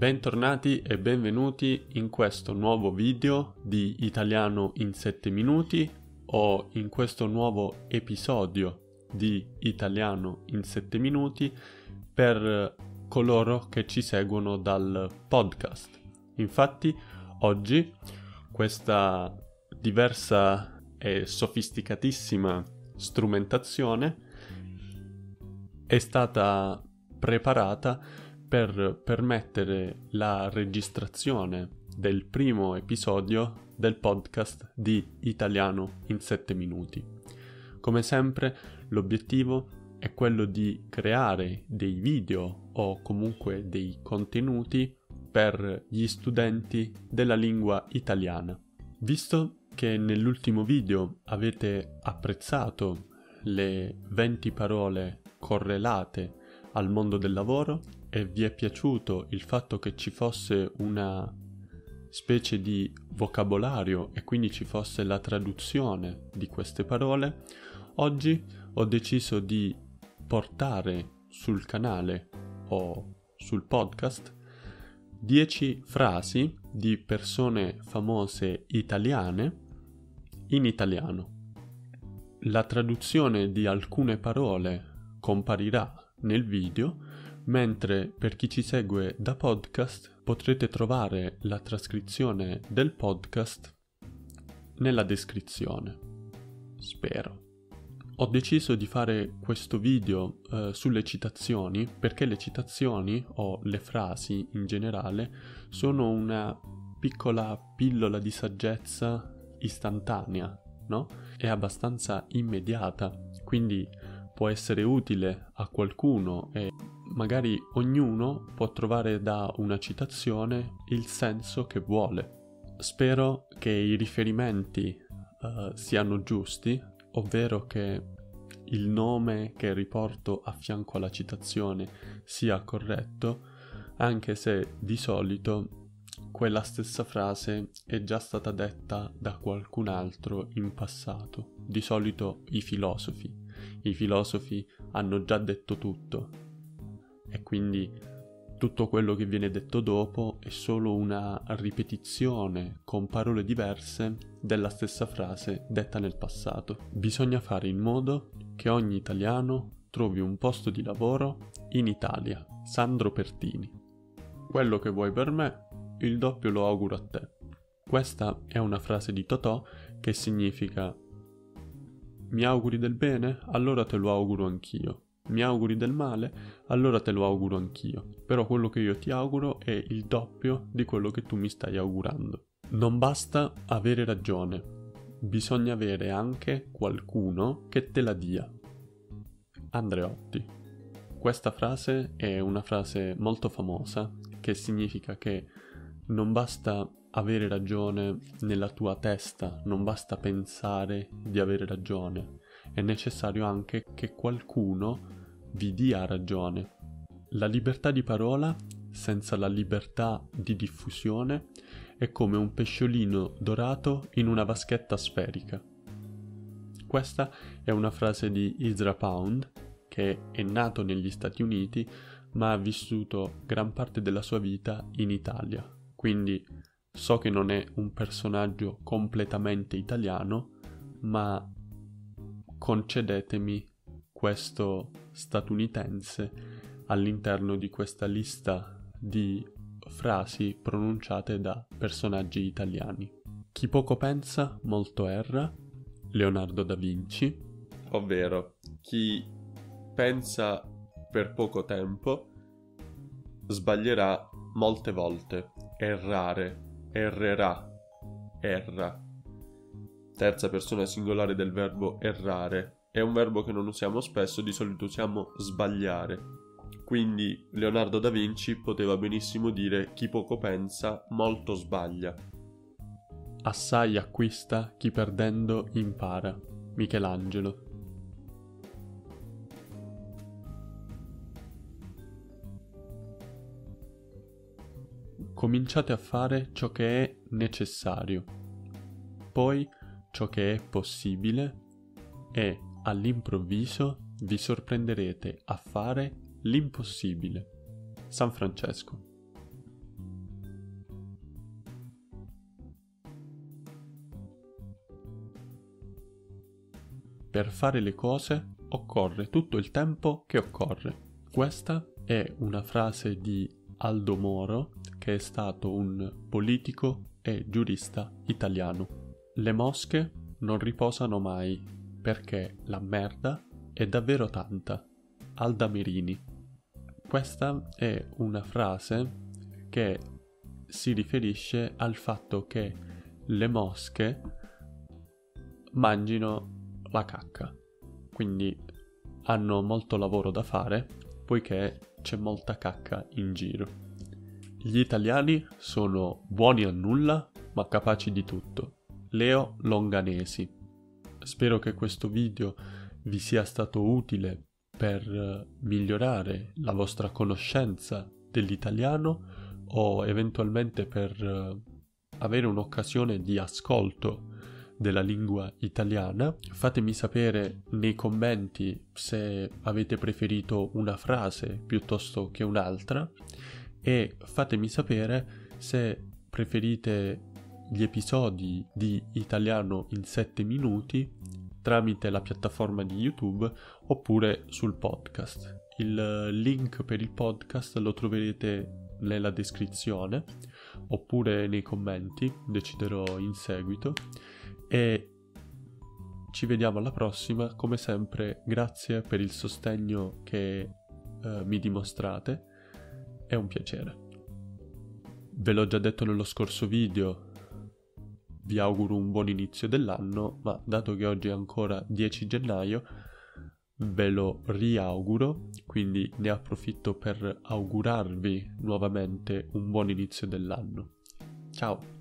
Bentornati e benvenuti in questo nuovo video di Italiano in 7 minuti o in questo nuovo episodio di Italiano in 7 minuti per coloro che ci seguono dal podcast. Infatti oggi questa diversa e sofisticatissima strumentazione è stata preparata per permettere la registrazione del primo episodio del podcast di Italiano in 7 minuti. Come sempre l'obiettivo è quello di creare dei video o comunque dei contenuti per gli studenti della lingua italiana. Visto che nell'ultimo video avete apprezzato le 20 parole correlate al mondo del lavoro e vi è piaciuto il fatto che ci fosse una specie di vocabolario e quindi ci fosse la traduzione di queste parole, oggi ho deciso di portare sul canale o sul podcast 10 frasi di persone famose italiane in italiano. La traduzione di alcune parole comparirà nel video, mentre per chi ci segue da podcast potrete trovare la trascrizione del podcast nella descrizione. Spero. Ho deciso di fare questo video eh, sulle citazioni perché le citazioni o le frasi in generale sono una piccola pillola di saggezza istantanea, no? È abbastanza immediata, quindi può essere utile a qualcuno e magari ognuno può trovare da una citazione il senso che vuole. Spero che i riferimenti uh, siano giusti, ovvero che il nome che riporto a fianco alla citazione sia corretto, anche se di solito quella stessa frase è già stata detta da qualcun altro in passato, di solito i filosofi i filosofi hanno già detto tutto e quindi tutto quello che viene detto dopo è solo una ripetizione con parole diverse della stessa frase detta nel passato. Bisogna fare in modo che ogni italiano trovi un posto di lavoro in Italia. Sandro Pertini. Quello che vuoi per me, il doppio lo auguro a te. Questa è una frase di Totò che significa mi auguri del bene? Allora te lo auguro anch'io. Mi auguri del male? Allora te lo auguro anch'io. Però quello che io ti auguro è il doppio di quello che tu mi stai augurando. Non basta avere ragione, bisogna avere anche qualcuno che te la dia. Andreotti. Questa frase è una frase molto famosa che significa che non basta avere ragione nella tua testa, non basta pensare di avere ragione, è necessario anche che qualcuno vi dia ragione. La libertà di parola senza la libertà di diffusione è come un pesciolino dorato in una vaschetta sferica. Questa è una frase di Ezra Pound, che è nato negli Stati Uniti ma ha vissuto gran parte della sua vita in Italia. Quindi So che non è un personaggio completamente italiano, ma concedetemi questo statunitense all'interno di questa lista di frasi pronunciate da personaggi italiani. Chi poco pensa, molto erra, Leonardo da Vinci, ovvero chi pensa per poco tempo sbaglierà molte volte, errare errerà, erra. Terza persona singolare del verbo errare. È un verbo che non usiamo spesso, di solito usiamo sbagliare. Quindi Leonardo da Vinci poteva benissimo dire chi poco pensa, molto sbaglia. Assai acquista chi perdendo impara. Michelangelo. cominciate a fare ciò che è necessario, poi ciò che è possibile e all'improvviso vi sorprenderete a fare l'impossibile. San Francesco. Per fare le cose occorre tutto il tempo che occorre. Questa è una frase di Aldo Moro che è stato un politico e giurista italiano. Le mosche non riposano mai, perché la merda è davvero tanta. Alda Merini. Questa è una frase che si riferisce al fatto che le mosche mangino la cacca, quindi hanno molto lavoro da fare poiché c'è molta cacca in giro. Gli italiani sono buoni a nulla ma capaci di tutto. Leo Longanesi. Spero che questo video vi sia stato utile per eh, migliorare la vostra conoscenza dell'italiano o eventualmente per eh, avere un'occasione di ascolto della lingua italiana. Fatemi sapere nei commenti se avete preferito una frase piuttosto che un'altra e fatemi sapere se preferite gli episodi di italiano in 7 minuti tramite la piattaforma di YouTube oppure sul podcast. Il link per il podcast lo troverete nella descrizione oppure nei commenti, deciderò in seguito e ci vediamo alla prossima, come sempre grazie per il sostegno che eh, mi dimostrate, è un piacere. Ve l'ho già detto nello scorso video, vi auguro un buon inizio dell'anno, ma dato che oggi è ancora 10 gennaio, ve lo riauguro, quindi ne approfitto per augurarvi nuovamente un buon inizio dell'anno. Ciao!